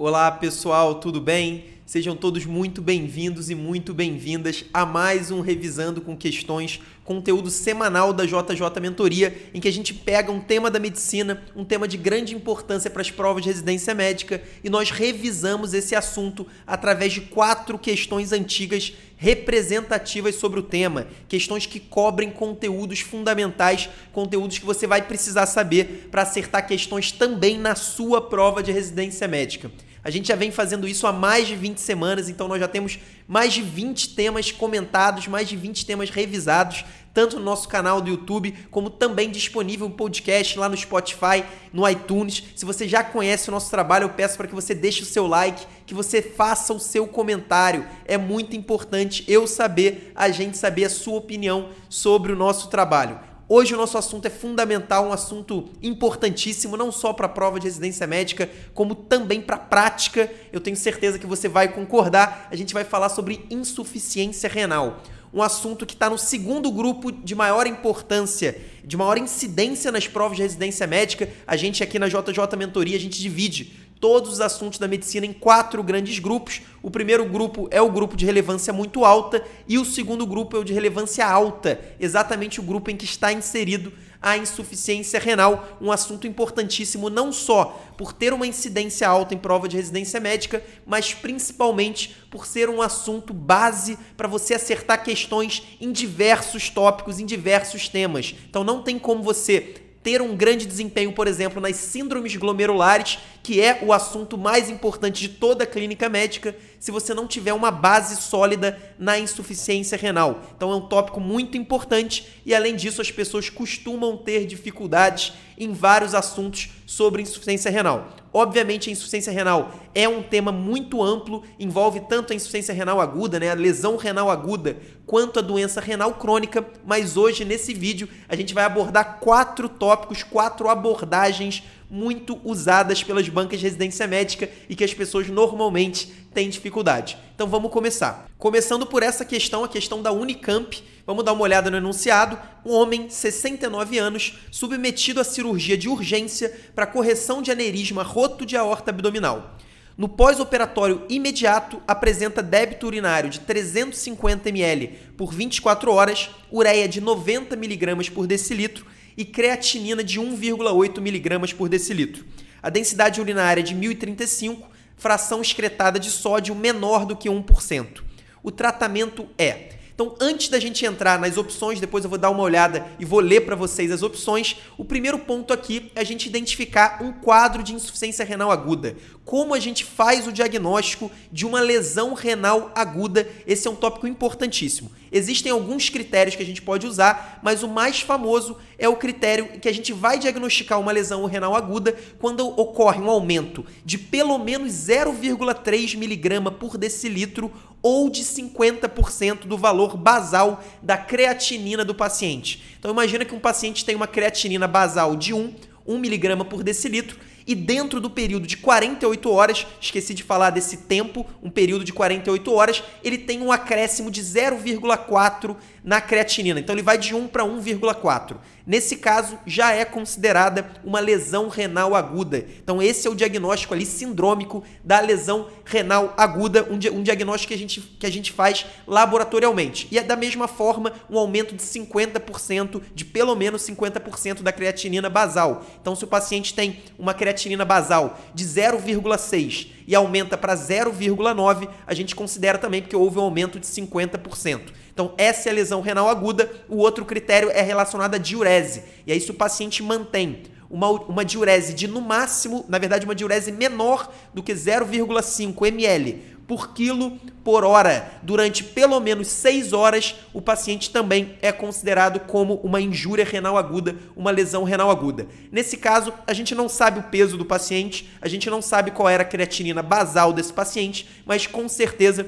Olá pessoal, tudo bem? Sejam todos muito bem-vindos e muito bem-vindas a mais um Revisando com Questões, conteúdo semanal da JJ Mentoria, em que a gente pega um tema da medicina, um tema de grande importância para as provas de residência médica, e nós revisamos esse assunto através de quatro questões antigas representativas sobre o tema, questões que cobrem conteúdos fundamentais, conteúdos que você vai precisar saber para acertar questões também na sua prova de residência médica. A gente já vem fazendo isso há mais de 20 semanas, então nós já temos mais de 20 temas comentados, mais de 20 temas revisados, tanto no nosso canal do YouTube, como também disponível um podcast lá no Spotify, no iTunes. Se você já conhece o nosso trabalho, eu peço para que você deixe o seu like, que você faça o seu comentário. É muito importante eu saber, a gente saber a sua opinião sobre o nosso trabalho. Hoje o nosso assunto é fundamental, um assunto importantíssimo, não só para a prova de residência médica, como também para a prática. Eu tenho certeza que você vai concordar. A gente vai falar sobre insuficiência renal. Um assunto que está no segundo grupo de maior importância, de maior incidência nas provas de residência médica. A gente aqui na JJ Mentoria, a gente divide todos os assuntos da medicina em quatro grandes grupos. O primeiro grupo é o grupo de relevância muito alta e o segundo grupo é o de relevância alta, exatamente o grupo em que está inserido a insuficiência renal, um assunto importantíssimo não só por ter uma incidência alta em prova de residência médica, mas principalmente por ser um assunto base para você acertar questões em diversos tópicos, em diversos temas. Então não tem como você ter um grande desempenho, por exemplo, nas síndromes glomerulares, que é o assunto mais importante de toda a clínica médica, se você não tiver uma base sólida na insuficiência renal. Então é um tópico muito importante e além disso as pessoas costumam ter dificuldades em vários assuntos sobre insuficiência renal. Obviamente, a insuficiência renal é um tema muito amplo, envolve tanto a insuficiência renal aguda, né, a lesão renal aguda, quanto a doença renal crônica, mas hoje, nesse vídeo, a gente vai abordar quatro tópicos, quatro abordagens muito usadas pelas bancas de residência médica e que as pessoas normalmente têm dificuldade. Então vamos começar. Começando por essa questão, a questão da Unicamp. Vamos dar uma olhada no enunciado. Um homem, 69 anos, submetido à cirurgia de urgência para correção de aneurisma roto de aorta abdominal. No pós-operatório imediato, apresenta débito urinário de 350 ml por 24 horas, ureia de 90 mg por decilitro e creatinina de 1,8 mg por decilitro. A densidade urinária é de 1035, fração excretada de sódio menor do que 1%. O tratamento é então, antes da gente entrar nas opções, depois eu vou dar uma olhada e vou ler para vocês as opções. O primeiro ponto aqui é a gente identificar um quadro de insuficiência renal aguda. Como a gente faz o diagnóstico de uma lesão renal aguda? Esse é um tópico importantíssimo. Existem alguns critérios que a gente pode usar, mas o mais famoso é o critério que a gente vai diagnosticar uma lesão renal aguda quando ocorre um aumento de pelo menos 0,3 miligrama por decilitro ou de 50% do valor basal da creatinina do paciente. Então imagina que um paciente tem uma creatinina basal de 1, 1 miligrama por decilitro e dentro do período de 48 horas, esqueci de falar desse tempo, um período de 48 horas, ele tem um acréscimo de 0,4 na creatinina. Então ele vai de 1 para 1,4. Nesse caso, já é considerada uma lesão renal aguda. Então esse é o diagnóstico ali sindrômico da lesão renal aguda, um, di um diagnóstico que a, gente, que a gente faz laboratorialmente. E é da mesma forma um aumento de 50%, de pelo menos 50% da creatinina basal. Então se o paciente tem uma creatinina basal de 0,6 e aumenta para 0,9, a gente considera também porque houve um aumento de 50%. Então, essa é a lesão renal aguda. O outro critério é relacionado à diurese. E aí, se o paciente mantém uma, uma diurese de, no máximo, na verdade, uma diurese menor do que 0,5 ml por quilo por hora durante pelo menos 6 horas, o paciente também é considerado como uma injúria renal aguda, uma lesão renal aguda. Nesse caso, a gente não sabe o peso do paciente, a gente não sabe qual era a creatinina basal desse paciente, mas com certeza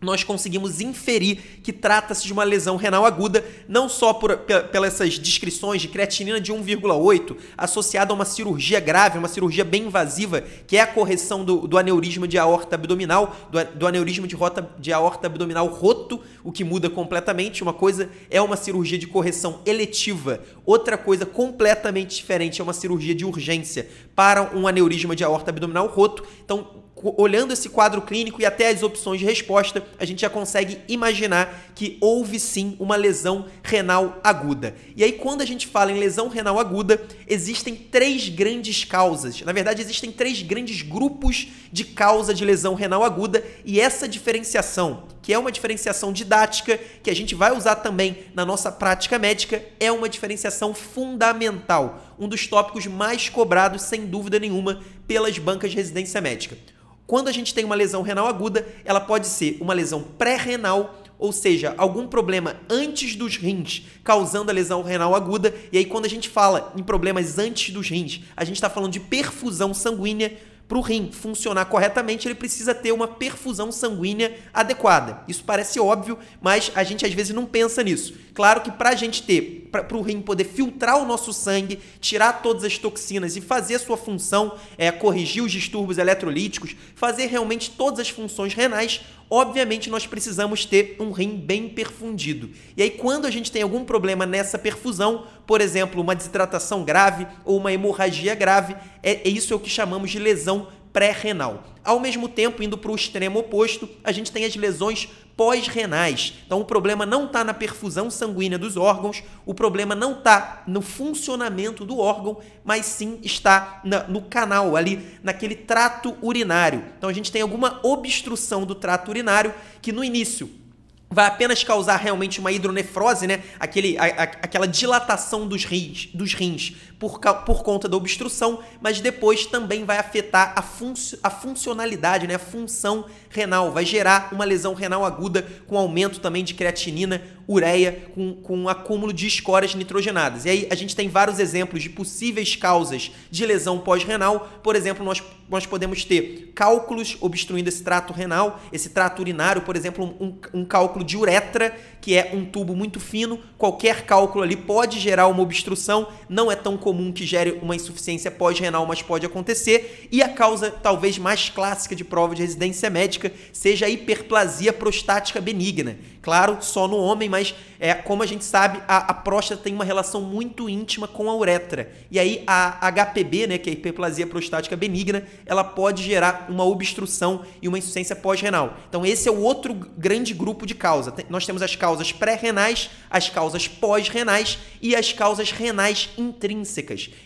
nós conseguimos inferir que trata-se de uma lesão renal aguda, não só por, pelas descrições de creatinina de 1,8 associada a uma cirurgia grave, uma cirurgia bem invasiva, que é a correção do, do aneurisma de aorta abdominal, do, do aneurisma de, rota, de aorta abdominal roto, o que muda completamente. Uma coisa é uma cirurgia de correção eletiva, outra coisa completamente diferente é uma cirurgia de urgência para um aneurisma de aorta abdominal roto. Então, olhando esse quadro clínico e até as opções de resposta, a gente já consegue imaginar que houve sim uma lesão renal aguda. E aí, quando a gente fala em lesão renal aguda, existem três grandes causas. Na verdade, existem três grandes grupos de causa de lesão renal aguda, e essa diferenciação, que é uma diferenciação didática, que a gente vai usar também na nossa prática médica, é uma diferenciação fundamental, um dos tópicos mais cobrados, sem dúvida nenhuma, pelas bancas de residência médica. Quando a gente tem uma lesão renal aguda, ela pode ser uma lesão pré-renal, ou seja, algum problema antes dos rins causando a lesão renal aguda. E aí, quando a gente fala em problemas antes dos rins, a gente está falando de perfusão sanguínea para o rim funcionar corretamente, ele precisa ter uma perfusão sanguínea adequada. Isso parece óbvio, mas a gente às vezes não pensa nisso. Claro que para a gente ter, para o rim poder filtrar o nosso sangue, tirar todas as toxinas e fazer sua função, é, corrigir os distúrbios eletrolíticos, fazer realmente todas as funções renais, obviamente nós precisamos ter um rim bem perfundido. E aí, quando a gente tem algum problema nessa perfusão, por exemplo, uma desidratação grave ou uma hemorragia grave, é, é isso é o que chamamos de lesão pré-renal. Ao mesmo tempo, indo para o extremo oposto, a gente tem as lesões pós-renais. Então, o problema não está na perfusão sanguínea dos órgãos, o problema não está no funcionamento do órgão, mas sim está na, no canal, ali, naquele trato urinário. Então, a gente tem alguma obstrução do trato urinário que no início vai apenas causar realmente uma hidronefrose, né? Aquele, a, a, aquela dilatação dos rins, dos rins por, por conta da obstrução, mas depois também vai afetar a, fun a funcionalidade, né? a função renal, vai gerar uma lesão renal aguda com aumento também de creatinina, ureia, com, com acúmulo de escórias nitrogenadas. E aí a gente tem vários exemplos de possíveis causas de lesão pós-renal. Por exemplo, nós, nós podemos ter cálculos obstruindo esse trato renal, esse trato urinário, por exemplo, um, um cálculo de uretra, que é um tubo muito fino. Qualquer cálculo ali pode gerar uma obstrução, não é tão comum comum que gere uma insuficiência pós-renal, mas pode acontecer. E a causa talvez mais clássica de prova de residência médica seja a hiperplasia prostática benigna. Claro, só no homem, mas é como a gente sabe, a, a próstata tem uma relação muito íntima com a uretra. E aí a HPB, né, que é a hiperplasia prostática benigna, ela pode gerar uma obstrução e uma insuficiência pós-renal. Então esse é o outro grande grupo de causa. Nós temos as causas pré-renais, as causas pós-renais e as causas renais intrínsecas.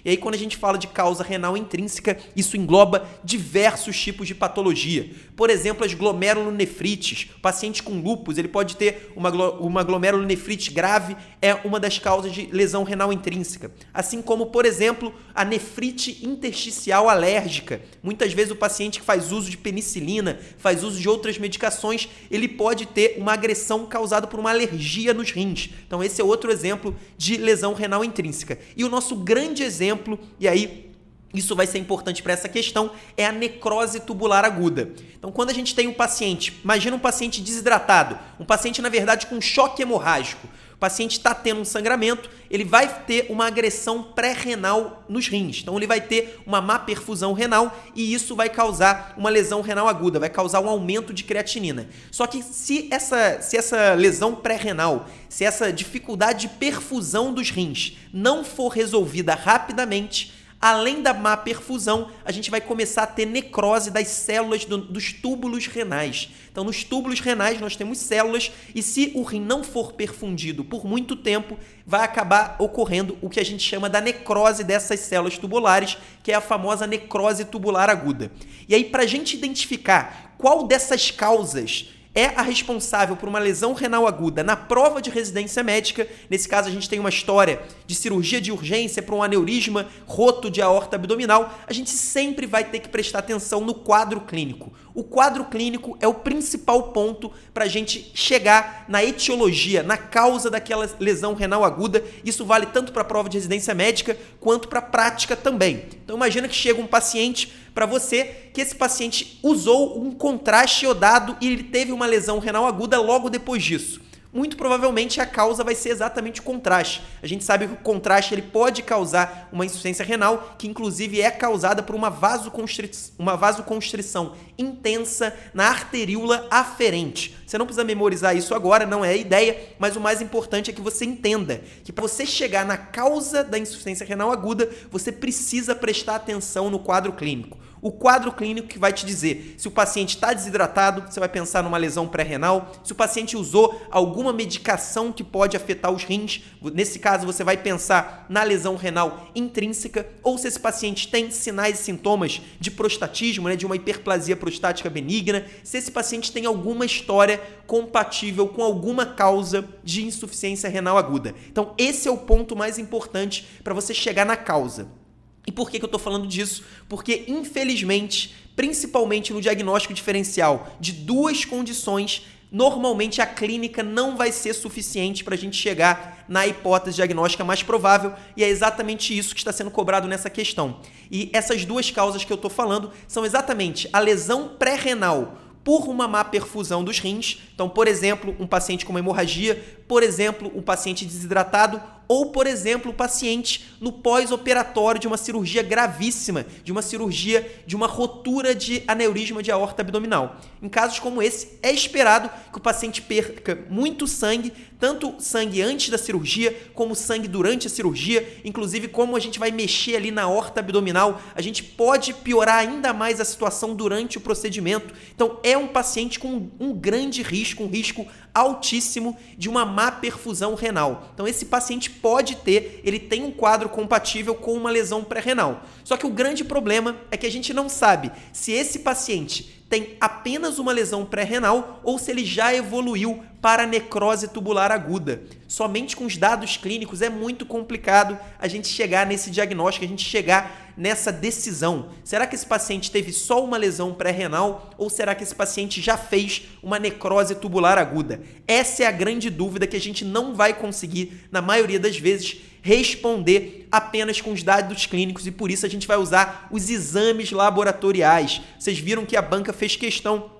E aí quando a gente fala de causa renal intrínseca, isso engloba diversos tipos de patologia. Por exemplo, as glomerulonefrites. O paciente com lúpus, ele pode ter uma, uma glomerulonefrite grave, é uma das causas de lesão renal intrínseca. Assim como, por exemplo, a nefrite intersticial alérgica. Muitas vezes o paciente que faz uso de penicilina, faz uso de outras medicações, ele pode ter uma agressão causada por uma alergia nos rins. Então esse é outro exemplo de lesão renal intrínseca. E o nosso grande exemplo, e aí isso vai ser importante para essa questão, é a necrose tubular aguda. Então, quando a gente tem um paciente, imagina um paciente desidratado, um paciente, na verdade, com choque hemorrágico. O paciente está tendo um sangramento, ele vai ter uma agressão pré-renal nos rins. Então, ele vai ter uma má perfusão renal e isso vai causar uma lesão renal aguda, vai causar um aumento de creatinina. Só que se essa, se essa lesão pré-renal, se essa dificuldade de perfusão dos rins não for resolvida rapidamente, além da má perfusão, a gente vai começar a ter necrose das células do, dos túbulos renais. Então, nos túbulos renais, nós temos células, e se o rim não for perfundido por muito tempo, vai acabar ocorrendo o que a gente chama da necrose dessas células tubulares, que é a famosa necrose tubular aguda. E aí, para a gente identificar qual dessas causas é a responsável por uma lesão renal aguda na prova de residência médica. Nesse caso, a gente tem uma história de cirurgia de urgência para um aneurisma roto de aorta abdominal. A gente sempre vai ter que prestar atenção no quadro clínico. O quadro clínico é o principal ponto para a gente chegar na etiologia, na causa daquela lesão renal aguda. Isso vale tanto para a prova de residência médica quanto para a prática também. Então, imagina que chega um paciente para você que esse paciente usou um contraste iodado e ele teve uma lesão renal aguda logo depois disso muito provavelmente a causa vai ser exatamente o contraste. A gente sabe que o contraste ele pode causar uma insuficiência renal, que inclusive é causada por uma, vasoconstrição, uma vasoconstrição intensa na arteríola aferente. Você não precisa memorizar isso agora, não é a ideia, mas o mais importante é que você entenda que para você chegar na causa da insuficiência renal aguda, você precisa prestar atenção no quadro clínico. O quadro clínico que vai te dizer se o paciente está desidratado, você vai pensar numa lesão pré-renal, se o paciente usou alguma medicação que pode afetar os rins, nesse caso você vai pensar na lesão renal intrínseca, ou se esse paciente tem sinais e sintomas de prostatismo, né, de uma hiperplasia prostática benigna, se esse paciente tem alguma história compatível com alguma causa de insuficiência renal aguda. Então, esse é o ponto mais importante para você chegar na causa. E por que, que eu estou falando disso? Porque, infelizmente, principalmente no diagnóstico diferencial de duas condições, normalmente a clínica não vai ser suficiente para a gente chegar na hipótese diagnóstica mais provável, e é exatamente isso que está sendo cobrado nessa questão. E essas duas causas que eu estou falando são exatamente a lesão pré-renal por uma má perfusão dos rins. Então, por exemplo, um paciente com uma hemorragia, por exemplo, um paciente desidratado ou, por exemplo, o paciente no pós-operatório de uma cirurgia gravíssima, de uma cirurgia de uma rotura de aneurisma de aorta abdominal. Em casos como esse, é esperado que o paciente perca muito sangue, tanto sangue antes da cirurgia, como sangue durante a cirurgia, inclusive como a gente vai mexer ali na aorta abdominal, a gente pode piorar ainda mais a situação durante o procedimento. Então, é um paciente com um grande risco, um risco altíssimo de uma má perfusão renal. Então esse paciente pode ter, ele tem um quadro compatível com uma lesão pré-renal. Só que o grande problema é que a gente não sabe se esse paciente tem apenas uma lesão pré-renal ou se ele já evoluiu para necrose tubular aguda. Somente com os dados clínicos é muito complicado a gente chegar nesse diagnóstico, a gente chegar nessa decisão. Será que esse paciente teve só uma lesão pré-renal ou será que esse paciente já fez uma necrose tubular aguda? Essa é a grande dúvida que a gente não vai conseguir, na maioria das vezes, responder apenas com os dados clínicos e por isso a gente vai usar os exames laboratoriais. Vocês viram que a banca fez questão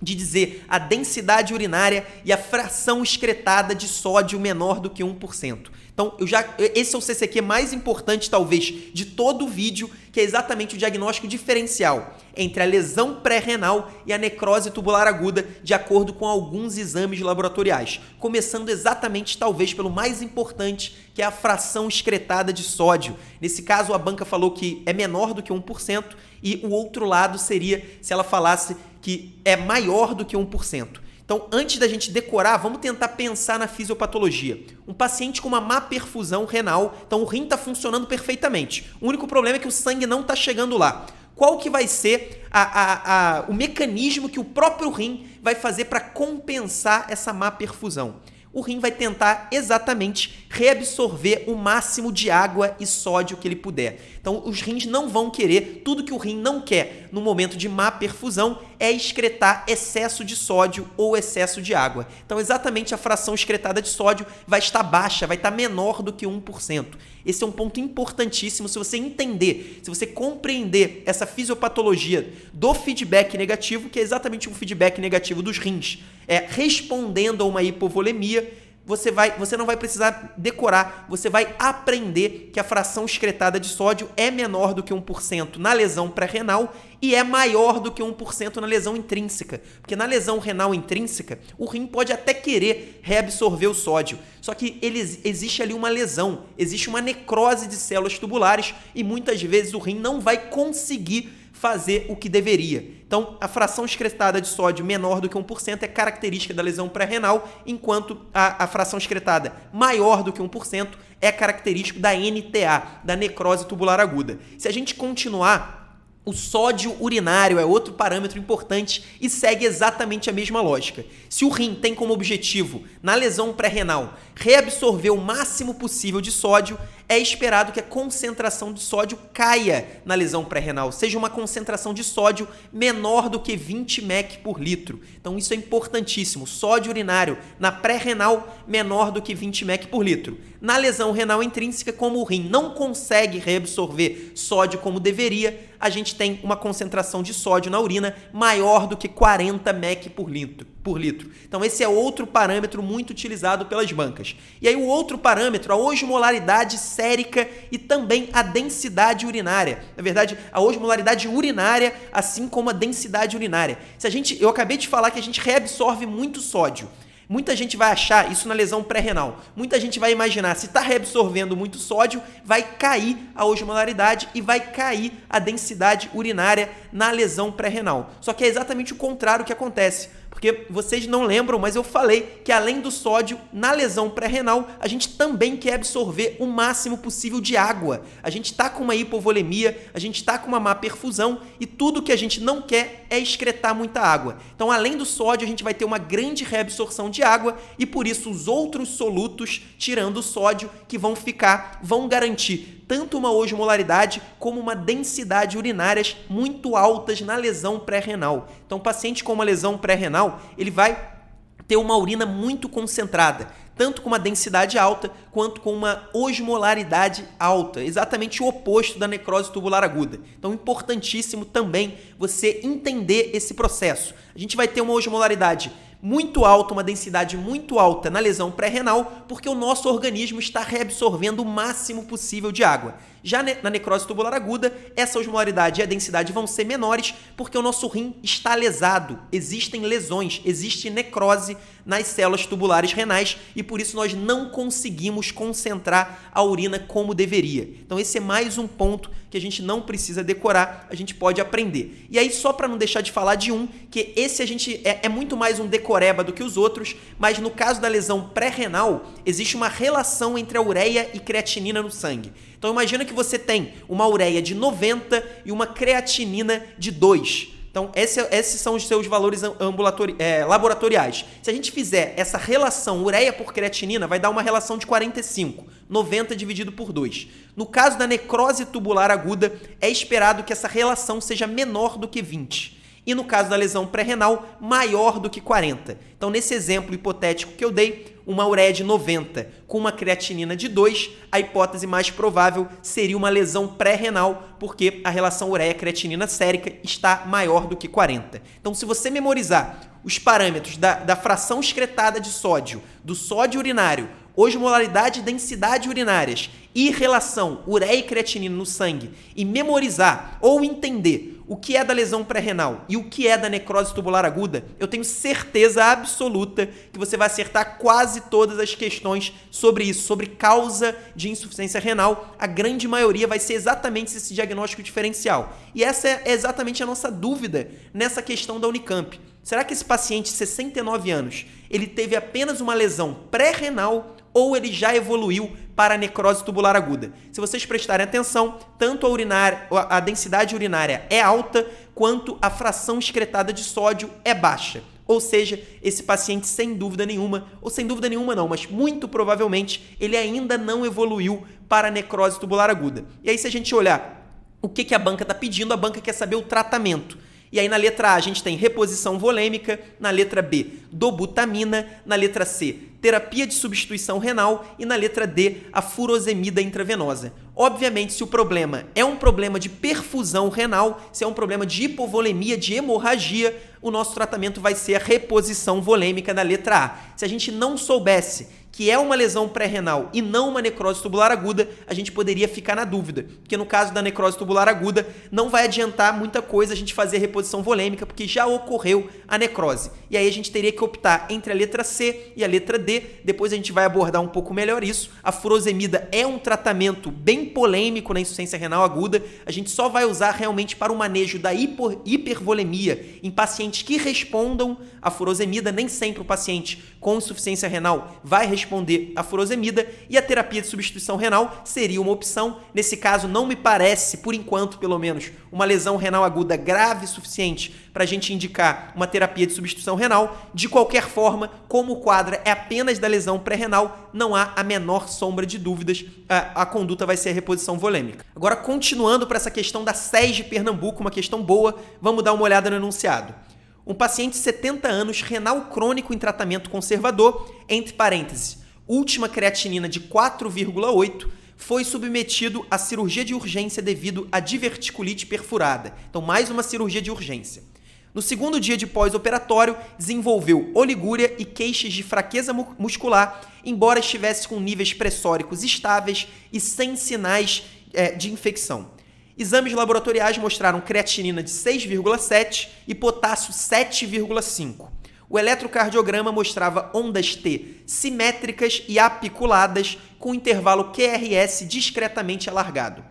de dizer a densidade urinária e a fração excretada de sódio menor do que 1%. Então, eu já esse é o CCQ mais importante talvez de todo o vídeo, que é exatamente o diagnóstico diferencial entre a lesão pré-renal e a necrose tubular aguda, de acordo com alguns exames laboratoriais, começando exatamente talvez pelo mais importante, que é a fração excretada de sódio. Nesse caso, a banca falou que é menor do que 1% e o outro lado seria se ela falasse que é maior do que 1%. Então, antes da gente decorar, vamos tentar pensar na fisiopatologia. Um paciente com uma má perfusão renal, então o rim está funcionando perfeitamente. O único problema é que o sangue não está chegando lá. Qual que vai ser a, a, a, o mecanismo que o próprio rim vai fazer para compensar essa má perfusão? o rim vai tentar exatamente reabsorver o máximo de água e sódio que ele puder. Então, os rins não vão querer, tudo que o rim não quer no momento de má perfusão é excretar excesso de sódio ou excesso de água. Então, exatamente a fração excretada de sódio vai estar baixa, vai estar menor do que 1%. Esse é um ponto importantíssimo. Se você entender, se você compreender essa fisiopatologia do feedback negativo, que é exatamente um feedback negativo dos rins, é respondendo a uma hipovolemia, você, vai, você não vai precisar decorar, você vai aprender que a fração excretada de sódio é menor do que 1% na lesão pré-renal e é maior do que 1% na lesão intrínseca. Porque na lesão renal intrínseca, o rim pode até querer reabsorver o sódio, só que ele, existe ali uma lesão, existe uma necrose de células tubulares e muitas vezes o rim não vai conseguir fazer o que deveria. Então, a fração excretada de sódio menor do que 1% é característica da lesão pré-renal, enquanto a, a fração excretada maior do que 1% é característico da NTA, da necrose tubular aguda. Se a gente continuar o sódio urinário é outro parâmetro importante e segue exatamente a mesma lógica. Se o rim tem como objetivo, na lesão pré-renal, reabsorver o máximo possível de sódio, é esperado que a concentração de sódio caia na lesão pré-renal, seja uma concentração de sódio menor do que 20 mEq por litro. Então isso é importantíssimo. Sódio urinário na pré-renal menor do que 20 mEq por litro. Na lesão renal intrínseca, como o rim não consegue reabsorver sódio como deveria, a gente tem uma concentração de sódio na urina maior do que 40 mEq por litro, por litro. Então esse é outro parâmetro muito utilizado pelas bancas. E aí o outro parâmetro, a osmolaridade sérica e também a densidade urinária. Na verdade, a osmolaridade urinária, assim como a densidade urinária. Se a gente, eu acabei de falar que a gente reabsorve muito sódio. Muita gente vai achar isso na lesão pré-renal. Muita gente vai imaginar se está reabsorvendo muito sódio, vai cair a osmolaridade e vai cair a densidade urinária na lesão pré-renal. Só que é exatamente o contrário que acontece. Porque vocês não lembram, mas eu falei que além do sódio, na lesão pré-renal, a gente também quer absorver o máximo possível de água. A gente está com uma hipovolemia, a gente está com uma má perfusão e tudo que a gente não quer é excretar muita água. Então, além do sódio, a gente vai ter uma grande reabsorção de água e por isso os outros solutos, tirando o sódio, que vão ficar, vão garantir tanto uma osmolaridade como uma densidade urinárias muito altas na lesão pré-renal. Então, o paciente com uma lesão pré-renal, ele vai ter uma urina muito concentrada, tanto com uma densidade alta quanto com uma osmolaridade alta, exatamente o oposto da necrose tubular aguda. Então, importantíssimo também você entender esse processo. A gente vai ter uma osmolaridade muito alta, uma densidade muito alta na lesão pré-renal, porque o nosso organismo está reabsorvendo o máximo possível de água. Já na necrose tubular aguda, essa osmolaridade e a densidade vão ser menores porque o nosso rim está lesado. Existem lesões, existe necrose nas células tubulares renais e por isso nós não conseguimos concentrar a urina como deveria. Então esse é mais um ponto que a gente não precisa decorar, a gente pode aprender. E aí só para não deixar de falar de um, que esse a gente é, é muito mais um decoreba do que os outros, mas no caso da lesão pré-renal, existe uma relação entre a ureia e creatinina no sangue. Então imagina que você tem uma ureia de 90 e uma creatinina de 2. Então, esse, esses são os seus valores ambulatori é, laboratoriais. Se a gente fizer essa relação ureia por creatinina, vai dar uma relação de 45. 90 dividido por 2. No caso da necrose tubular aguda, é esperado que essa relação seja menor do que 20 e no caso da lesão pré-renal, maior do que 40. Então, nesse exemplo hipotético que eu dei, uma ureia de 90 com uma creatinina de 2, a hipótese mais provável seria uma lesão pré-renal, porque a relação ureia-creatinina sérica está maior do que 40. Então, se você memorizar os parâmetros da, da fração excretada de sódio, do sódio urinário, osmolaridade e densidade urinárias e relação ureia e creatinina no sangue e memorizar ou entender o que é da lesão pré-renal e o que é da necrose tubular aguda, eu tenho certeza absoluta que você vai acertar quase todas as questões sobre isso, sobre causa de insuficiência renal. A grande maioria vai ser exatamente esse diagnóstico diferencial. E essa é exatamente a nossa dúvida nessa questão da Unicamp. Será que esse paciente de 69 anos, ele teve apenas uma lesão pré-renal ou ele já evoluiu para necrose tubular aguda. Se vocês prestarem atenção, tanto a, urinária, a densidade urinária é alta, quanto a fração excretada de sódio é baixa. Ou seja, esse paciente, sem dúvida nenhuma, ou sem dúvida nenhuma não, mas muito provavelmente, ele ainda não evoluiu para necrose tubular aguda. E aí, se a gente olhar o que, que a banca está pedindo, a banca quer saber o tratamento. E aí na letra A a gente tem reposição volêmica, na letra B, dobutamina, na letra C, terapia de substituição renal e na letra D, a furosemida intravenosa. Obviamente, se o problema é um problema de perfusão renal, se é um problema de hipovolemia, de hemorragia, o nosso tratamento vai ser a reposição volêmica na letra A. Se a gente não soubesse que é uma lesão pré-renal e não uma necrose tubular aguda, a gente poderia ficar na dúvida. Porque no caso da necrose tubular aguda, não vai adiantar muita coisa a gente fazer a reposição volêmica, porque já ocorreu a necrose. E aí a gente teria que optar entre a letra C e a letra D. Depois a gente vai abordar um pouco melhor isso. A furosemida é um tratamento bem polêmico na insuficiência renal aguda. A gente só vai usar realmente para o manejo da hiper, hipervolemia em pacientes que respondam à furosemida. Nem sempre o paciente com insuficiência renal vai responder a furosemida e a terapia de substituição renal seria uma opção. Nesse caso, não me parece, por enquanto pelo menos, uma lesão renal aguda grave suficiente para a gente indicar uma terapia de substituição renal. De qualquer forma, como o quadro é apenas da lesão pré-renal, não há a menor sombra de dúvidas, a, a conduta vai ser a reposição volêmica. Agora, continuando para essa questão da SES de Pernambuco, uma questão boa, vamos dar uma olhada no enunciado um paciente de 70 anos, renal crônico em tratamento conservador, entre parênteses, última creatinina de 4,8, foi submetido à cirurgia de urgência devido a diverticulite perfurada. Então, mais uma cirurgia de urgência. No segundo dia de pós-operatório, desenvolveu oligúria e queixas de fraqueza muscular, embora estivesse com níveis pressóricos estáveis e sem sinais é, de infecção. Exames laboratoriais mostraram creatinina de 6,7 e potássio 7,5. O eletrocardiograma mostrava ondas T simétricas e apiculadas com intervalo QRS discretamente alargado.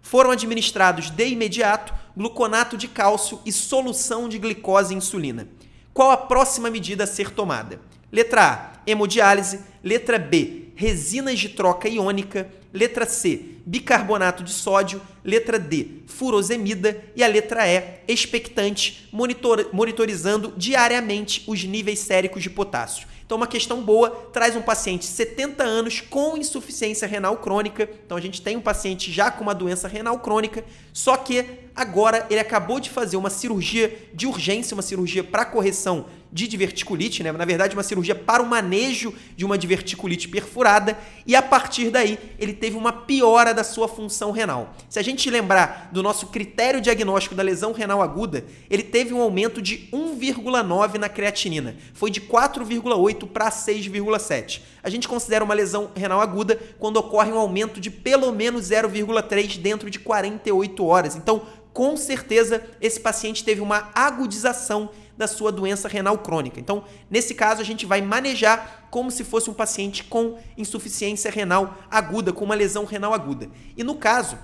Foram administrados de imediato gluconato de cálcio e solução de glicose e insulina. Qual a próxima medida a ser tomada? Letra A, hemodiálise. Letra B, resinas de troca iônica. Letra C, bicarbonato de sódio. Letra D, furosemida. E a letra E, expectante, monitor, monitorizando diariamente os níveis séricos de potássio. Então, uma questão boa, traz um paciente de 70 anos com insuficiência renal crônica. Então, a gente tem um paciente já com uma doença renal crônica, só que agora ele acabou de fazer uma cirurgia de urgência, uma cirurgia para correção de diverticulite, né? na verdade, uma cirurgia para o manejo de uma diverticulite perfurada, e a partir daí ele teve uma piora da sua função renal. Se a gente lembrar do nosso critério diagnóstico da lesão renal aguda, ele teve um aumento de 1,9 na creatinina, foi de 4,8 para 6,7. A gente considera uma lesão renal aguda quando ocorre um aumento de pelo menos 0,3 dentro de 48 horas. Então, com certeza, esse paciente teve uma agudização da sua doença renal crônica. Então, nesse caso, a gente vai manejar como se fosse um paciente com insuficiência renal aguda, com uma lesão renal aguda. E no caso,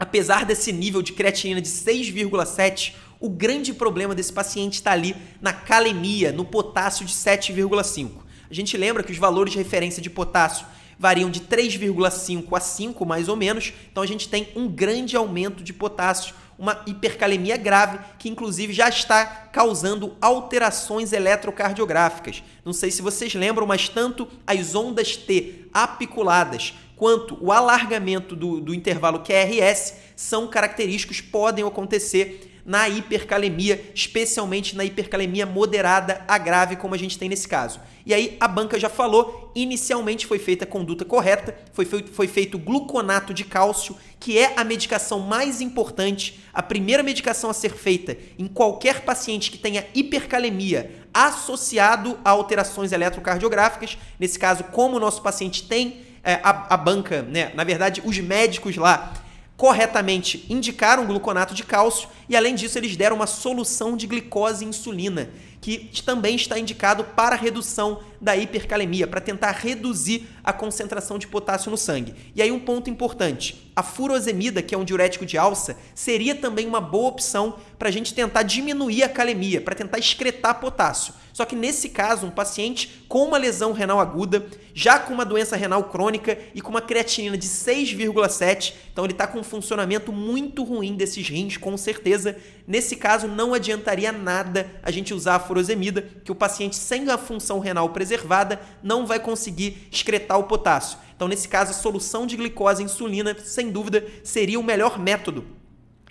apesar desse nível de creatinina de 6,7, o grande problema desse paciente está ali na calemia, no potássio de 7,5. A gente lembra que os valores de referência de potássio variam de 3,5 a 5 mais ou menos, então a gente tem um grande aumento de potássio uma hipercalemia grave que inclusive já está causando alterações eletrocardiográficas. Não sei se vocês lembram, mas tanto as ondas T apiculadas quanto o alargamento do, do intervalo QRS são característicos, podem acontecer na hipercalemia, especialmente na hipercalemia moderada a grave, como a gente tem nesse caso. E aí a banca já falou, inicialmente foi feita a conduta correta, foi feito, foi feito gluconato de cálcio, que é a medicação mais importante, a primeira medicação a ser feita em qualquer paciente que tenha hipercalemia associado a alterações eletrocardiográficas. Nesse caso, como o nosso paciente tem é, a, a banca, né? Na verdade, os médicos lá corretamente indicaram gluconato de cálcio e, além disso, eles deram uma solução de glicose e insulina, que também está indicado para redução da hipercalemia, para tentar reduzir a concentração de potássio no sangue. E aí, um ponto importante: a furosemida, que é um diurético de alça, seria também uma boa opção para a gente tentar diminuir a calemia, para tentar excretar potássio. Só que nesse caso, um paciente com uma lesão renal aguda, já com uma doença renal crônica e com uma creatinina de 6,7, então ele está com um funcionamento muito ruim desses rins, com certeza. Nesse caso, não adiantaria nada a gente usar a furosemida, que o paciente sem a função renal não vai conseguir excretar o potássio. Então, nesse caso, a solução de glicose e insulina, sem dúvida, seria o melhor método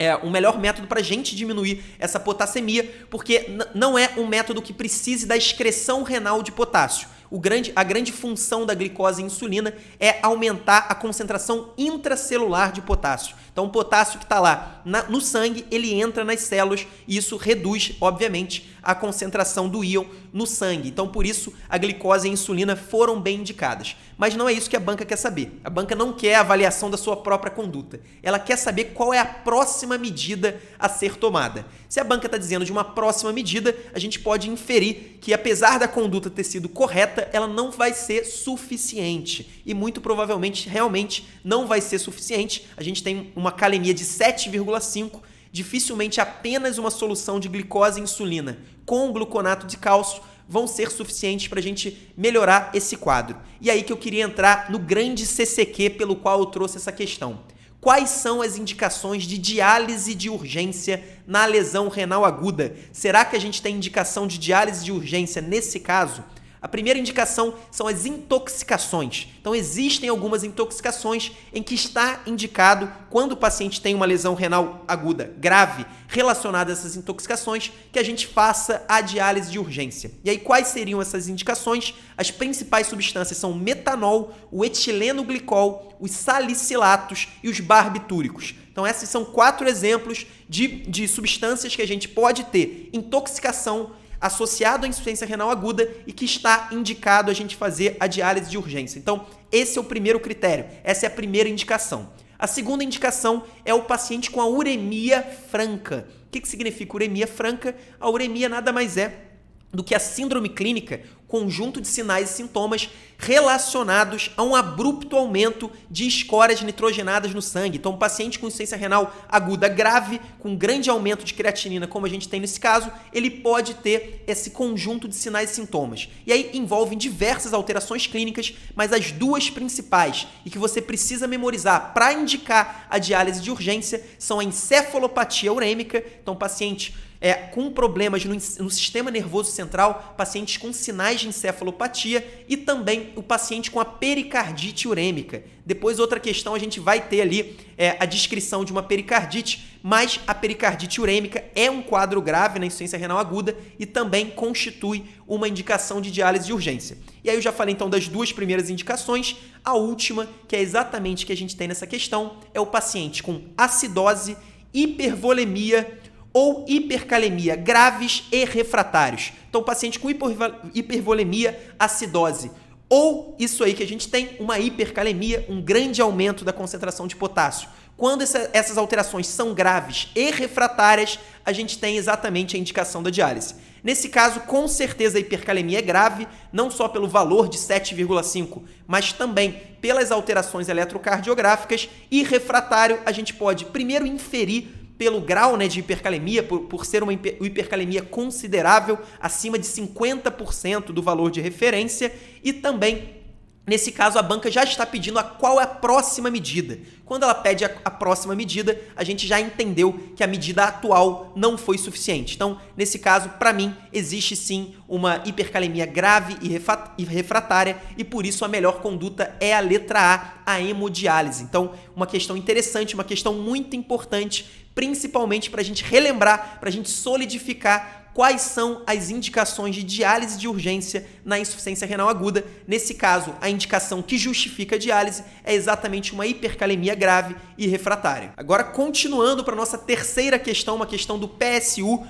é o melhor método para a gente diminuir essa potassemia, porque não é um método que precise da excreção renal de potássio. O grande, a grande função da glicose e insulina é aumentar a concentração intracelular de potássio. Então, o potássio que está lá na, no sangue, ele entra nas células e isso reduz, obviamente, a concentração do íon no sangue. Então, por isso, a glicose e a insulina foram bem indicadas. Mas não é isso que a banca quer saber. A banca não quer a avaliação da sua própria conduta. Ela quer saber qual é a próxima medida a ser tomada. Se a banca está dizendo de uma próxima medida, a gente pode inferir que, apesar da conduta ter sido correta, ela não vai ser suficiente. E muito provavelmente, realmente, não vai ser suficiente. A gente tem uma calemia de 7,5, dificilmente apenas uma solução de glicose e insulina com gluconato de cálcio vão ser suficientes para a gente melhorar esse quadro. E aí que eu queria entrar no grande CCQ pelo qual eu trouxe essa questão. Quais são as indicações de diálise de urgência na lesão renal aguda? Será que a gente tem indicação de diálise de urgência nesse caso? A primeira indicação são as intoxicações. Então, existem algumas intoxicações em que está indicado, quando o paciente tem uma lesão renal aguda grave relacionada a essas intoxicações, que a gente faça a diálise de urgência. E aí, quais seriam essas indicações? As principais substâncias são o metanol, o etileno glicol, os salicilatos e os barbitúricos. Então, esses são quatro exemplos de, de substâncias que a gente pode ter intoxicação associado à insuficiência renal aguda e que está indicado a gente fazer a diálise de urgência. Então, esse é o primeiro critério, essa é a primeira indicação. A segunda indicação é o paciente com a uremia franca. O que, que significa uremia franca? A uremia nada mais é do que a síndrome clínica, conjunto de sinais e sintomas relacionados a um abrupto aumento de escórias nitrogenadas no sangue. Então, um paciente com insuficiência renal aguda grave, com grande aumento de creatinina, como a gente tem nesse caso, ele pode ter esse conjunto de sinais e sintomas. E aí envolvem diversas alterações clínicas, mas as duas principais e que você precisa memorizar para indicar a diálise de urgência são a encefalopatia urêmica, então paciente é, com problemas no, no, sistema nervoso central, pacientes com sinais de encefalopatia e também o paciente com a pericardite urêmica. Depois, outra questão, a gente vai ter ali é, a descrição de uma pericardite, mas a pericardite urêmica é um quadro grave na insuficiência renal aguda e também constitui uma indicação de diálise de urgência. E aí eu já falei então das duas primeiras indicações. A última, que é exatamente que a gente tem nessa questão, é o paciente com acidose, hipervolemia ou hipercalemia graves e refratários. Então, paciente com hipervolemia, acidose. Ou isso aí que a gente tem, uma hipercalemia, um grande aumento da concentração de potássio. Quando essa, essas alterações são graves e refratárias, a gente tem exatamente a indicação da diálise. Nesse caso, com certeza a hipercalemia é grave, não só pelo valor de 7,5, mas também pelas alterações eletrocardiográficas e refratário, a gente pode primeiro inferir pelo grau né, de hipercalemia, por, por ser uma hipercalemia considerável, acima de 50% do valor de referência, e também Nesse caso, a banca já está pedindo a qual é a próxima medida. Quando ela pede a, a, próxima medida, a gente já entendeu que a medida atual não foi suficiente. Então, nesse caso, para mim, existe sim uma hipercalemia grave e refratária e por isso a melhor conduta é a letra A, a hemodiálise. Então, uma questão interessante, uma questão muito importante, principalmente para a gente relembrar, para a gente solidificar quais são as indicações de diálise de urgência na insuficiência renal aguda. Nesse caso, a indicação que justifica a diálise é exatamente uma hipercalemia grave e refratária. Agora, continuando para nossa terceira questão, uma questão do PSU,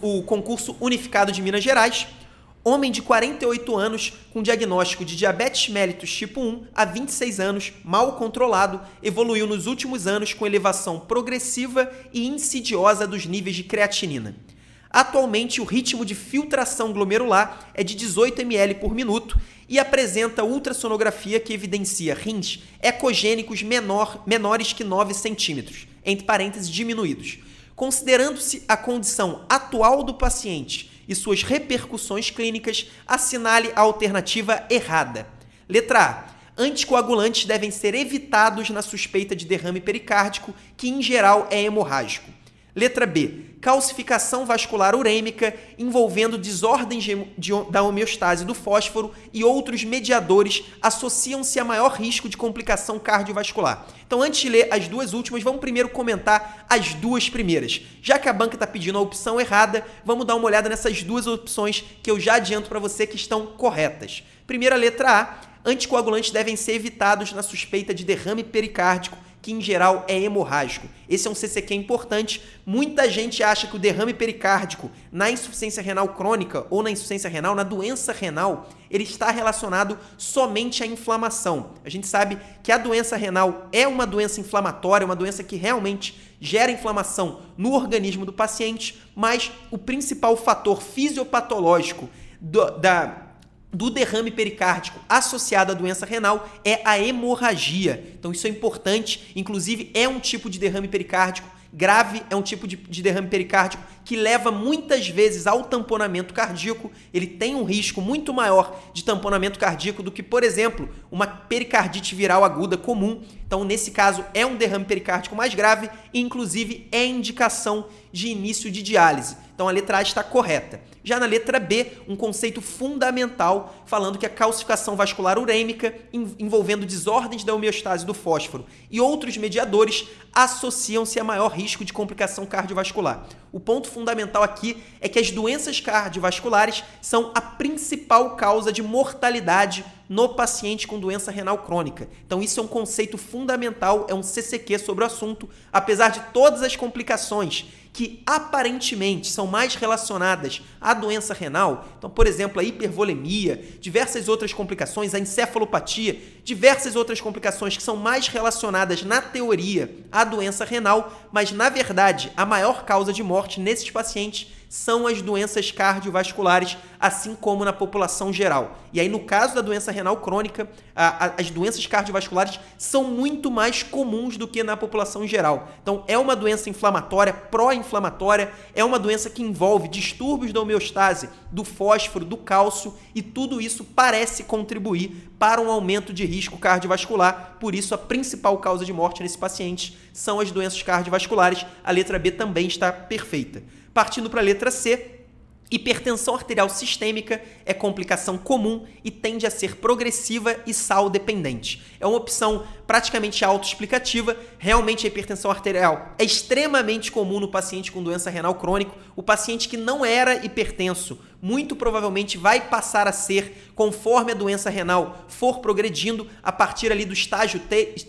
o concurso unificado de Minas Gerais. Homem de 48 anos com diagnóstico de diabetes mellitus tipo 1 há 26 anos, mal controlado, evoluiu nos últimos anos com elevação progressiva e insidiosa dos níveis de creatinina. Atualmente, o ritmo de filtração glomerular é de 18 ml por minuto e apresenta ultrassonografia que evidencia rins ecogênicos menor, menores que 9 centímetros, entre parênteses diminuídos. Considerando-se a condição atual do paciente e suas repercussões clínicas, assinale a alternativa errada. Letra A. Anticoagulantes devem ser evitados na suspeita de derrame pericárdico, que em geral é hemorrágico. Letra B. Calcificação vascular urêmica envolvendo desordens de, de, da homeostase do fósforo e outros mediadores associam-se a maior risco de complicação cardiovascular. Então, antes de ler as duas últimas, vamos primeiro comentar as duas primeiras. Já que a banca está pedindo a opção errada, vamos dar uma olhada nessas duas opções que eu já adianto para você que estão corretas. Primeira letra A. Anticoagulantes devem ser evitados na suspeita de derrame pericárdico que em geral é hemorrágico. Esse é um CCQ importante. Muita gente acha que o derrame pericárdico na insuficiência renal crônica ou na insuficiência renal, na doença renal, ele está relacionado somente à inflamação. A gente sabe que a doença renal é uma doença inflamatória, uma doença que realmente gera inflamação no organismo do paciente, mas o principal fator fisiopatológico do, da do derrame pericárdico associado à doença renal é a hemorragia. Então isso é importante, inclusive é um tipo de derrame pericárdico grave, é um tipo de, de, derrame pericárdico que leva muitas vezes ao tamponamento cardíaco. Ele tem um risco muito maior de tamponamento cardíaco do que, por exemplo, uma pericardite viral aguda comum. Então, nesse caso, é um derrame pericárdico mais grave e, inclusive, é indicação de início de diálise. Então, a letra A está correta. Já na letra B, um conceito fundamental falando que a calcificação vascular urêmica, envolvendo desordens da homeostase do fósforo e outros mediadores, associam-se a maior risco de complicação cardiovascular. O ponto fundamental aqui é que as doenças cardiovasculares são a principal causa de mortalidade no paciente com doença renal crônica. Então, isso é um conceito fundamental, é um CCQ sobre o assunto, apesar de todas as complicações que aparentemente são mais relacionadas à doença renal, então, por exemplo, a hipervolemia, diversas outras complicações, a encefalopatia, diversas outras complicações que são mais relacionadas na teoria à doença renal, mas na verdade a maior causa de morte nesses pacientes são as doenças cardiovasculares, assim como na população geral. E aí, no caso da doença renal crônica, a, a, as doenças cardiovasculares são muito mais comuns do que na população geral. Então, é uma doença inflamatória, pró-inflamatória, é uma doença que envolve distúrbios da homeostase, do fósforo, do cálcio, e tudo isso parece contribuir para um aumento de risco cardiovascular. Por isso, a principal causa de morte nesse paciente são as doenças cardiovasculares. A letra B também está perfeita. Partindo para a letra C, Hipertensão arterial sistêmica é complicação comum e tende a ser progressiva e sal dependente. É uma opção praticamente autoexplicativa. Realmente a hipertensão arterial é extremamente comum no paciente com doença renal crônica. O paciente que não era hipertenso muito provavelmente vai passar a ser conforme a doença renal for progredindo a partir ali do estágio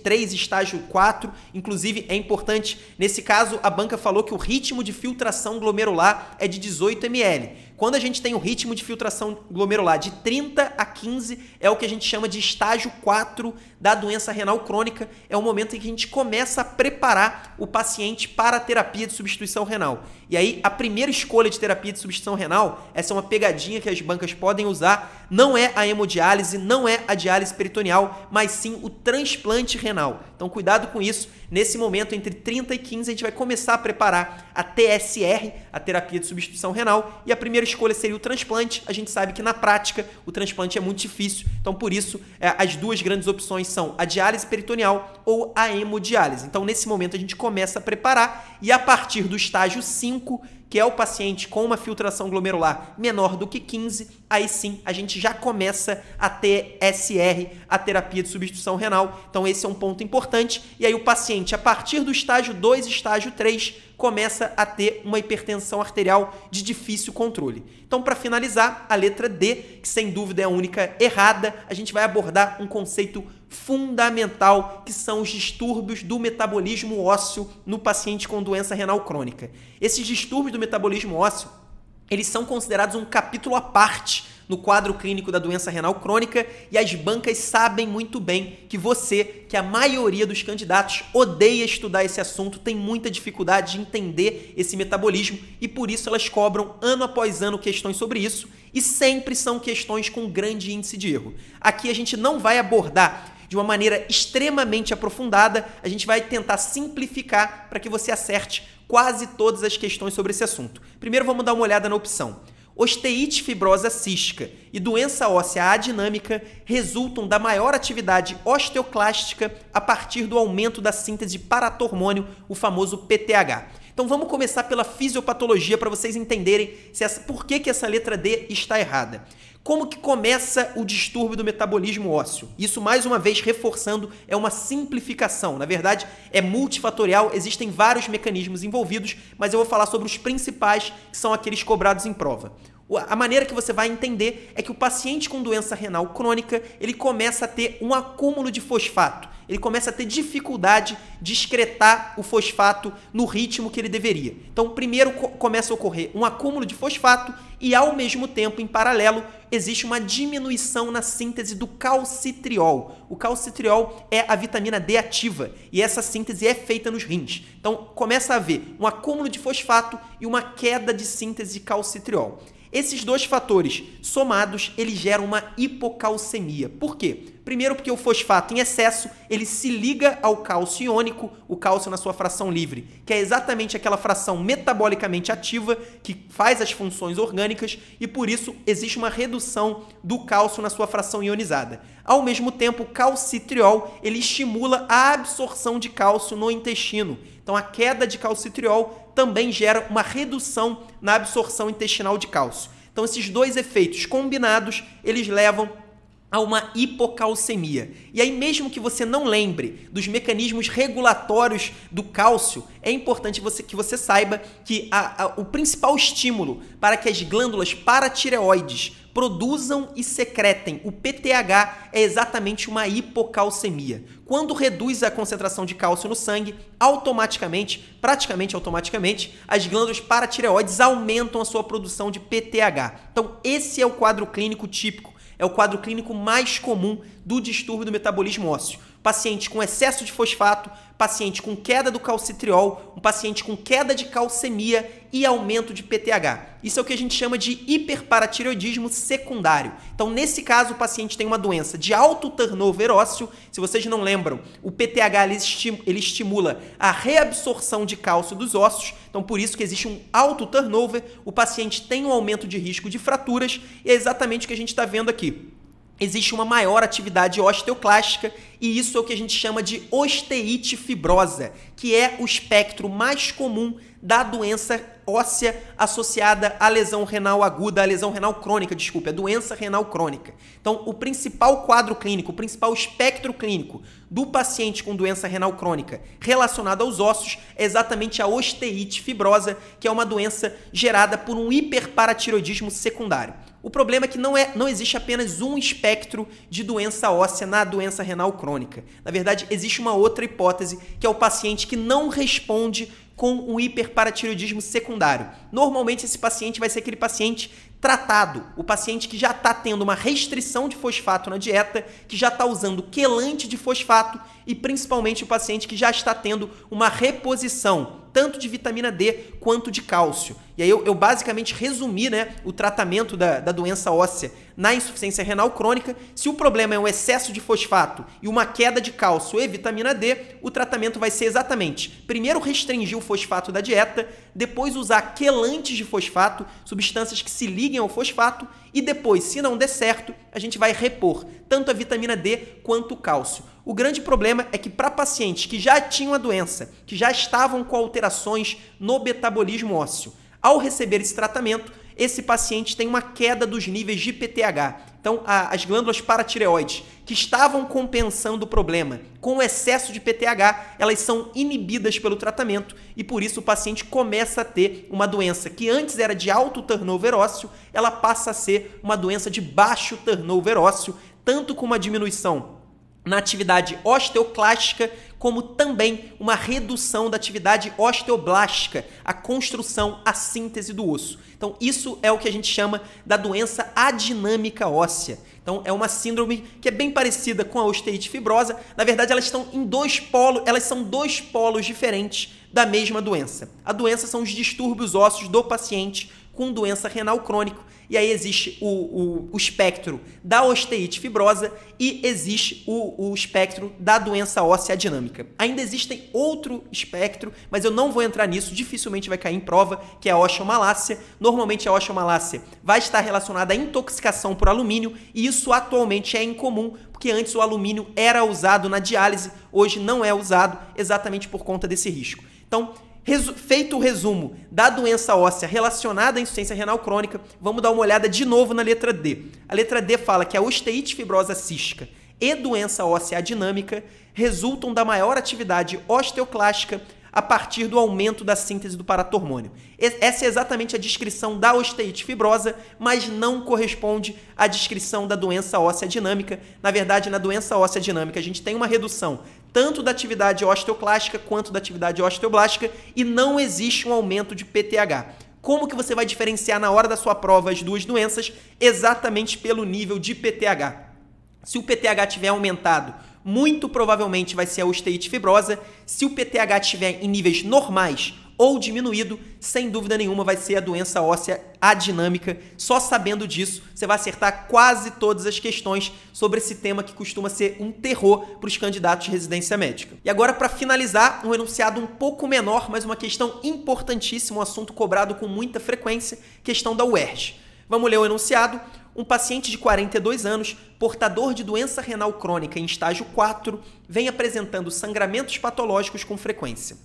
3, estágio 4. Inclusive, é importante, nesse caso, a banca falou que o ritmo de filtração glomerular é de 18 ml. Quando a gente tem um ritmo de filtração glomerular de 30 a 15, é o que a gente chama de estágio 4 da doença renal crônica. É o momento em que a gente começa a preparar o paciente para a terapia de substituição renal. E aí, a primeira escolha de terapia de substituição renal, essa é uma pegadinha que as bancas podem usar, não é a hemodiálise, não é a diálise peritoneal, mas sim o transplante renal. Então, cuidado com isso. Nesse momento, entre 30 e 15, a gente vai começar a preparar a TSR, a terapia de substituição renal, e a primeira escolha seria o transplante. A gente sabe que na prática o transplante é muito difícil, então por isso é, as duas grandes opções são a diálise peritoneal ou a hemodiálise. Então, nesse momento, a gente começa a preparar e a partir do estágio 5 que é o paciente com uma filtração glomerular menor do que 15, aí sim a gente já começa a ter SR, a terapia de substituição renal. Então esse é um ponto importante. E aí o paciente, a partir do estágio 2, estágio 3, começa a ter uma hipertensão arterial de difícil controle. Então, para finalizar, a letra D, que sem dúvida é a única errada, a gente vai abordar um conceito fundamental, que são os distúrbios do metabolismo ósseo no paciente com doença renal crônica. Esses distúrbios do metabolismo ósseo, eles são considerados um capítulo à parte no quadro clínico da doença renal crônica e as bancas sabem muito bem que você, que a maioria dos candidatos odeia estudar esse assunto, tem muita dificuldade de entender esse metabolismo e por isso elas cobram ano após ano questões sobre isso e sempre são questões com grande índice de erro. Aqui a gente não vai abordar de uma maneira extremamente aprofundada. A gente vai tentar simplificar para que você acerte quase todas as questões sobre esse assunto. Primeiro vamos dar uma olhada na opção. Osteite fibrosa cística e doença óssea adinâmica resultam da maior atividade osteoclástica a partir do aumento da síntese de paratormônio, o famoso PTH. Então vamos começar pela fisiopatologia para vocês entenderem essa, por que, que essa letra D está errada. Como que começa o distúrbio do metabolismo ósseo? Isso, mais uma vez, reforçando, é uma simplificação. Na verdade, é multifatorial, existem vários mecanismos envolvidos, mas eu vou falar sobre os principais, que são aqueles cobrados em prova. A maneira que você vai entender é que o paciente com doença renal crônica, ele começa a ter um acúmulo de fosfato ele começa a ter dificuldade de excretar o fosfato no ritmo que ele deveria. Então, primeiro começa a ocorrer um acúmulo de fosfato e, ao mesmo tempo, em paralelo, existe uma diminuição na síntese do calcitriol. O calcitriol é a vitamina D ativa e essa síntese é feita nos rins. Então, começa a haver um acúmulo de fosfato e uma queda de síntese de calcitriol. Esses dois fatores somados, eles geram uma hipocalcemia. Por quê? Primeiro porque o fosfato em excesso, ele se liga ao cálcio iônico, o cálcio na sua fração livre, que é exatamente aquela fração metabolicamente ativa que faz as funções orgânicas e por isso existe uma redução do cálcio na sua fração ionizada. Ao mesmo tempo, o calcitriol, ele estimula a absorção de cálcio no intestino. Então a queda de calcitriol também gera uma redução na absorção intestinal de cálcio. Então esses dois efeitos combinados, eles levam a uma hipocalcemia. E aí, mesmo que você não lembre dos mecanismos regulatórios do cálcio, é importante você, que você saiba que a, a, o principal estímulo para que as glândulas paratireoides produzam e secretem o PTH é exatamente uma hipocalcemia. Quando reduz a concentração de cálcio no sangue, automaticamente, praticamente automaticamente, as glândulas paratireoides aumentam a sua produção de PTH. Então, esse é o quadro clínico típico é o quadro clínico mais comum do distúrbio do metabolismo ósseo. Paciente com excesso de fosfato, paciente com queda do calcitriol, um paciente com queda de calcemia e aumento de PTH. Isso é o que a gente chama de hiperparatireoidismo secundário. Então, nesse caso, o paciente tem uma doença de alto turnover ósseo. Se vocês não lembram, o PTH ele estimula a reabsorção de cálcio dos ossos. Então, por isso que existe um alto turnover. O paciente tem um aumento de risco de fraturas e é exatamente o que a gente está vendo aqui existe uma maior atividade osteoclástica e isso é o que a gente chama de osteite fibrosa, que é o espectro mais comum da doença óssea associada à lesão renal aguda, à lesão renal crônica, desculpe, a doença renal crônica. Então, o principal quadro clínico, o principal espectro clínico do paciente com doença renal crônica relacionado aos ossos é exatamente a osteite fibrosa, que é uma doença gerada por um hiperparatiroidismo secundário. O problema é que não, é, não existe apenas um espectro de doença óssea na doença renal crônica. Na verdade, existe uma outra hipótese, que é o paciente que não responde com um hiperparatiroidismo secundário. Normalmente, esse paciente vai ser aquele paciente tratado, o paciente que já está tendo uma restrição de fosfato na dieta, que já está usando quelante de fosfato e principalmente o paciente que já está tendo uma reposição tanto de vitamina D quanto de cálcio. E aí eu, eu basicamente resumi né, o tratamento da, da doença óssea na insuficiência renal crônica. Se o problema é um excesso de fosfato e uma queda de cálcio e vitamina D, o tratamento vai ser exatamente: primeiro restringir o fosfato da dieta, depois usar quelantes de fosfato, substâncias que se liguem ao fosfato, e depois, se não der certo, a gente vai repor tanto a vitamina D quanto o cálcio. O grande problema é que para pacientes que já tinham a doença, que já estavam com alterações no metabolismo ósseo, ao receber esse tratamento, esse paciente tem uma queda dos níveis de PTH. Então, a, as glândulas paratireoides, que estavam compensando o problema com o excesso de PTH, elas são inibidas pelo tratamento e por isso o paciente começa a ter uma doença que antes era de alto turnover ósseo, ela passa a ser uma doença de baixo turnover ósseo, tanto com uma diminuição na atividade osteoclástica, como também uma redução da atividade osteoblástica, a construção, a síntese do osso. Então, isso é o que a gente chama da doença adinâmica óssea. Então, é uma síndrome que é bem parecida com a osteite fibrosa. Na verdade, elas estão em dois polos, elas são dois polos diferentes da mesma doença. A doença são os distúrbios ósseos do paciente com doença renal crônica e aí existe o, o, o espectro da osteite fibrosa e existe o, o espectro da doença óssea dinâmica. Ainda existem outro espectro, mas eu não vou entrar nisso, dificilmente vai cair em prova, que é a osteomalácia. Normalmente a osteomalácia vai estar relacionada à intoxicação por alumínio e isso atualmente é incomum, porque antes o alumínio era usado na diálise, hoje não é usado exatamente por conta desse risco. Então, feito o resumo da doença óssea relacionada à insuficiência renal crônica, vamos dar uma olhada de novo na letra D. A letra D fala que a osteite fibrosa cística e doença óssea adinâmica resultam da maior atividade osteoclástica a partir do aumento da síntese do paratormônio. Essa é exatamente a descrição da osteite fibrosa, mas não corresponde à descrição da doença óssea dinâmica. Na verdade, na doença óssea dinâmica, a gente tem uma redução tanto da atividade osteoclástica quanto da atividade osteoblástica e não existe um aumento de PTH. Como que você vai diferenciar na hora da sua prova as duas doenças? Exatamente pelo nível de PTH. Se o PTH tiver aumentado, muito provavelmente vai ser a osteite fibrosa. Se o PTH estiver em níveis normais ou diminuído, sem dúvida nenhuma vai ser a doença óssea adinâmica. Só sabendo disso, você vai acertar quase todas as questões sobre esse tema que costuma ser um terror para os candidatos de residência médica. E agora, para finalizar, um enunciado um pouco menor, mas uma questão importantíssima, um assunto cobrado com muita frequência, questão da UERJ. Vamos ler o enunciado. Um paciente de 42 anos, portador de doença renal crônica em estágio 4, vem apresentando sangramentos patológicos com frequência.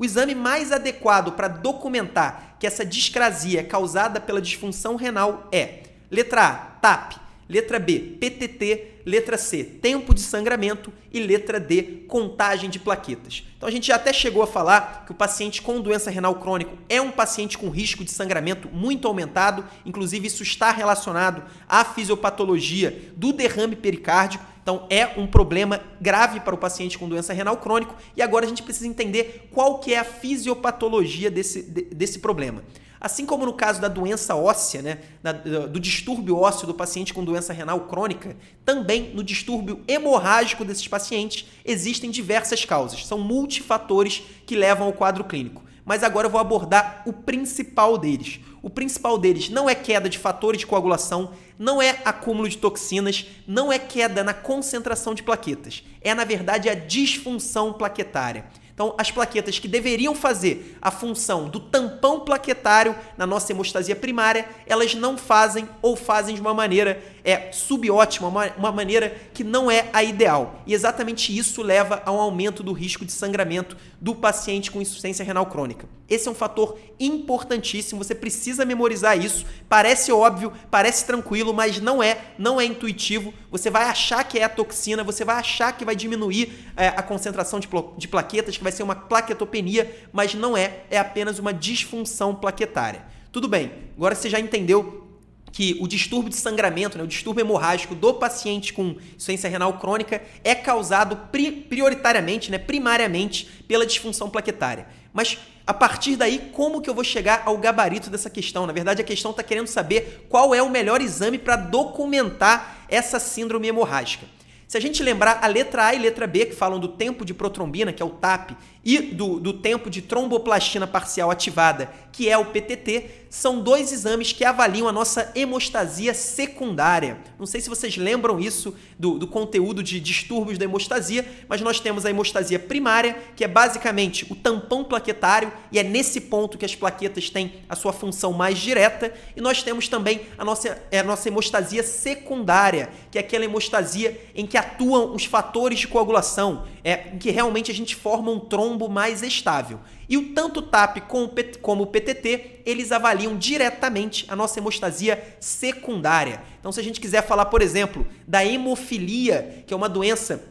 O exame mais adequado para documentar que essa discrasia é causada pela disfunção renal é: letra A, TAP, letra B, PTT, letra C, tempo de sangramento e letra D, contagem de plaquetas. Então a gente já até chegou a falar que o paciente com doença renal crônica é um paciente com risco de sangramento muito aumentado, inclusive isso está relacionado à fisiopatologia do derrame pericárdico. Então é um problema grave para o paciente com doença renal crônico e agora a gente precisa entender qual que é a fisiopatologia desse, desse problema. Assim como no caso da doença óssea, né, do distúrbio ósseo do paciente com doença renal crônica, também no distúrbio hemorrágico desses pacientes existem diversas causas. São multifatores que levam ao quadro clínico. Mas agora eu vou abordar o principal deles. O principal deles não é queda de fatores de coagulação, não é acúmulo de toxinas, não é queda na concentração de plaquetas. É, na verdade, a disfunção plaquetária. Então, as plaquetas que deveriam fazer a função do tampão plaquetário na nossa hemostasia primária, elas não fazem ou fazem de uma maneira é, subótima, uma, uma maneira que não é a ideal. E exatamente isso leva a um aumento do risco de sangramento do paciente com insuficiência renal crônica. Esse é um fator importantíssimo, você precisa memorizar isso. Parece óbvio, parece tranquilo, mas não é, não é intuitivo. Você vai achar que é a toxina, você vai achar que vai diminuir é, a concentração de, de plaquetas, que vai ser uma plaquetopenia, mas não é, é apenas uma disfunção plaquetária. Tudo bem, agora você já entendeu que o distúrbio de sangramento, né, o distúrbio hemorrágico do paciente com insuficiência renal crônica é causado pri prioritariamente, né, primariamente, pela disfunção plaquetária. Mas a partir daí, como que eu vou chegar ao gabarito dessa questão? Na verdade, a questão está querendo saber qual é o melhor exame para documentar essa síndrome hemorrágica. Se a gente lembrar a letra A e letra B, que falam do tempo de protrombina, que é o TAP, e do, do tempo de tromboplastina parcial ativada, que é o PTT, são dois exames que avaliam a nossa hemostasia secundária. Não sei se vocês lembram isso do, do conteúdo de distúrbios da hemostasia, mas nós temos a hemostasia primária, que é basicamente o tampão plaquetário, e é nesse ponto que as plaquetas têm a sua função mais direta, e nós temos também a nossa, é a nossa hemostasia secundária, que é aquela hemostasia em que atuam os fatores de coagulação, é, em que realmente a gente forma um trombo mais estável. E o tanto TAP como o PTT, eles avaliam diretamente a nossa hemostasia secundária. Então, se a gente quiser falar, por exemplo, da hemofilia, que é uma doença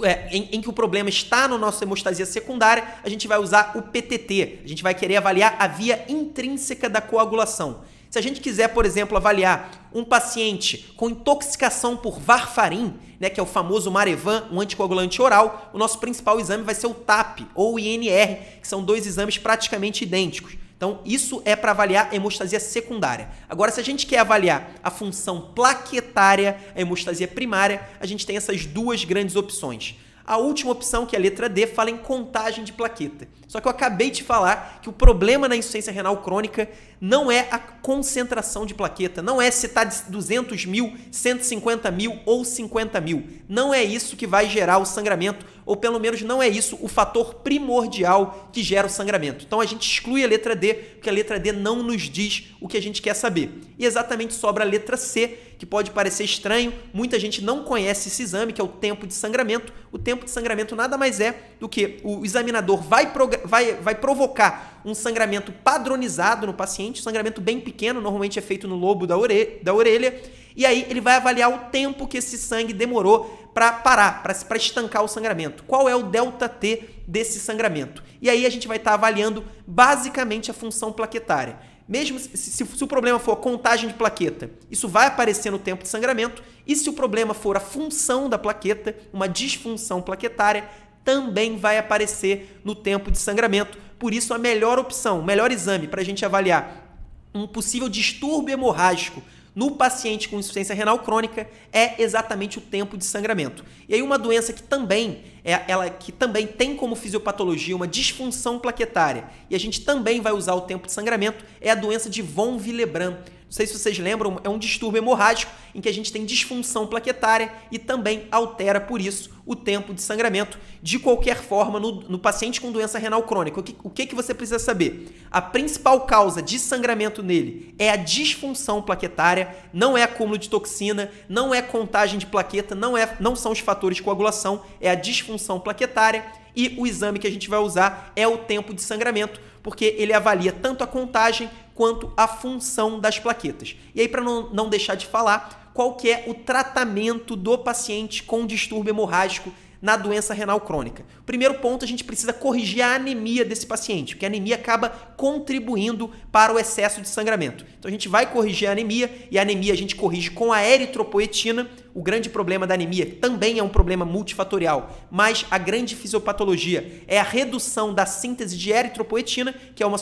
é, em, em, que o problema está na nossa hemostasia secundária, a gente vai usar o PTT. A gente vai querer avaliar a via intrínseca da coagulação. Se a gente quiser, por exemplo, avaliar um paciente com intoxicação por varfarin, né, que é o famoso Marevan, um anticoagulante oral, o nosso principal exame vai ser o TAP ou o INR, que são dois exames praticamente idênticos. Então, isso é para avaliar a hemostasia secundária. Agora, se a gente quer avaliar a função plaquetária, a hemostasia primária, a gente tem essas duas grandes opções. A última opção, que é a letra D, fala em contagem de plaqueta. Só que eu acabei de falar que o problema na insuficiência renal crônica não é a concentração de plaqueta, não é se está de 200 mil, 150 mil ou 50 mil. Não é isso que vai gerar o sangramento, ou pelo menos não é isso o fator primordial que gera o sangramento. Então a gente exclui a letra D, porque a letra D não nos diz o que a gente quer saber. E exatamente sobra a letra C, que pode parecer estranho, muita gente não conhece esse exame, que é o tempo de sangramento. O tempo de sangramento nada mais é do que o examinador vai, vai, vai provocar um sangramento padronizado no paciente, um sangramento bem pequeno, normalmente é feito no lobo da, da orelha, e aí ele vai avaliar o tempo que esse sangue demorou para parar, para estancar o sangramento. Qual é o delta T desse sangramento? E aí a gente vai estar tá avaliando basicamente a função plaquetária. Mesmo se, se, se, o problema for a contagem de plaqueta, isso vai aparecer no tempo de sangramento. E se o problema for a função da plaqueta, uma disfunção plaquetária, também vai aparecer no tempo de sangramento. Por isso, a melhor opção, o melhor exame para a gente avaliar um possível distúrbio hemorrágico no paciente com insuficiência renal crônica é exatamente o tempo de sangramento. E aí uma doença que também é ela que também tem como fisiopatologia uma disfunção plaquetária e a gente também vai usar o tempo de sangramento é a doença de von Willebrand. Sei se vocês lembram, é um distúrbio hemorrágico em que a gente tem disfunção plaquetária e também altera, por isso, o tempo de sangramento. De qualquer forma, no, no paciente com doença renal crônica, o que, o que, que você precisa saber? A principal causa de sangramento nele é a disfunção plaquetária, não é acúmulo de toxina, não é contagem de plaqueta, não, é, não são os fatores de coagulação, é a disfunção plaquetária e o exame que a gente vai usar é o tempo de sangramento, porque ele avalia tanto a contagem quanto a função das plaquetas. E aí, para não, não deixar de falar, qual que é o tratamento do paciente com distúrbio hemorrágico na doença renal crônica. Primeiro ponto, a gente precisa corrigir a anemia desse paciente, porque a anemia acaba contribuindo para o excesso de sangramento. Então a gente vai corrigir a anemia e a anemia a gente corrige com a eritropoetina. O grande problema da anemia também é um problema multifatorial, mas a grande fisiopatologia é a redução da síntese de eritropoetina, que é uma,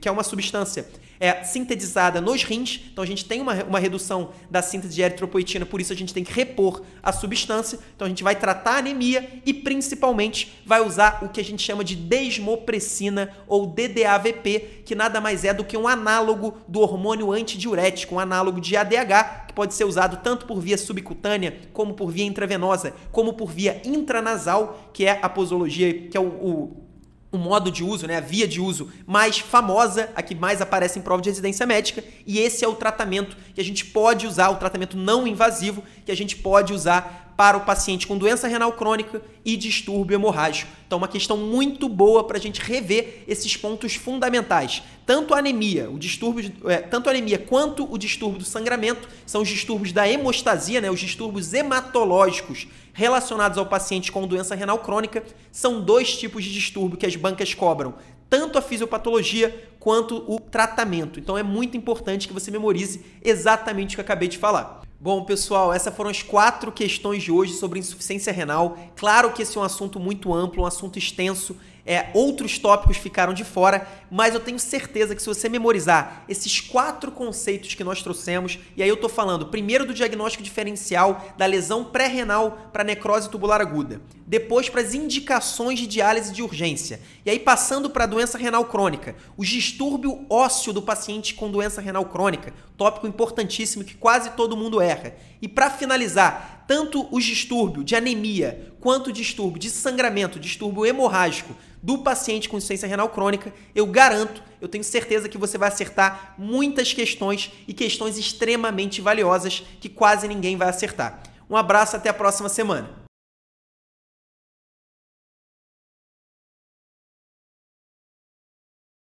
que é uma substância é, sintetizada nos rins, então a gente tem uma, uma redução da síntese de eritropoetina, por isso a gente tem que repor a substância, então a gente vai tratar a anemia e principalmente vai usar o que a gente chama de desmopressina ou DDAVP, que nada mais é do que um análogo do hormônio antidiurético, um análogo de ADH, pode ser usado tanto por via subcutânea, como por via intravenosa, como por via intranasal, que é a posologia, que é o, o o modo de uso, né, a via de uso mais famosa, a que mais aparece em prova de residência médica, e esse é o tratamento que a gente pode usar, o tratamento não invasivo que a gente pode usar para o paciente com doença renal crônica e distúrbio hemorrágico. Então, uma questão muito boa para a gente rever esses pontos fundamentais. Tanto a anemia, o distúrbio, é, tanto anemia quanto o distúrbio do sangramento são os distúrbios da hemostasia, né, os distúrbios hematológicos relacionados ao paciente com doença renal crônica. São dois tipos de distúrbio que as bancas cobram tanto a fisiopatologia quanto o tratamento. Então é muito importante que você memorize exatamente o que eu acabei de falar. Bom, pessoal, essas foram as quatro questões de hoje sobre insuficiência renal. Claro que esse é um assunto muito amplo, um assunto extenso é, outros tópicos ficaram de fora, mas eu tenho certeza que se você memorizar esses quatro conceitos que nós trouxemos, e aí eu tô falando primeiro do diagnóstico diferencial da lesão pré-renal para necrose tubular aguda, depois para as indicações de diálise de urgência, e aí passando para a doença renal crônica, o distúrbio ósseo do paciente com doença renal crônica, tópico importantíssimo que quase todo mundo erra. E para finalizar, tanto o distúrbio de anemia quanto distúrbio de sangramento, distúrbio hemorrágico do paciente com insuficiência renal crônica, eu garanto, eu tenho certeza que você vai acertar muitas questões e questões extremamente valiosas que quase ninguém vai acertar. Um abraço, até a próxima semana.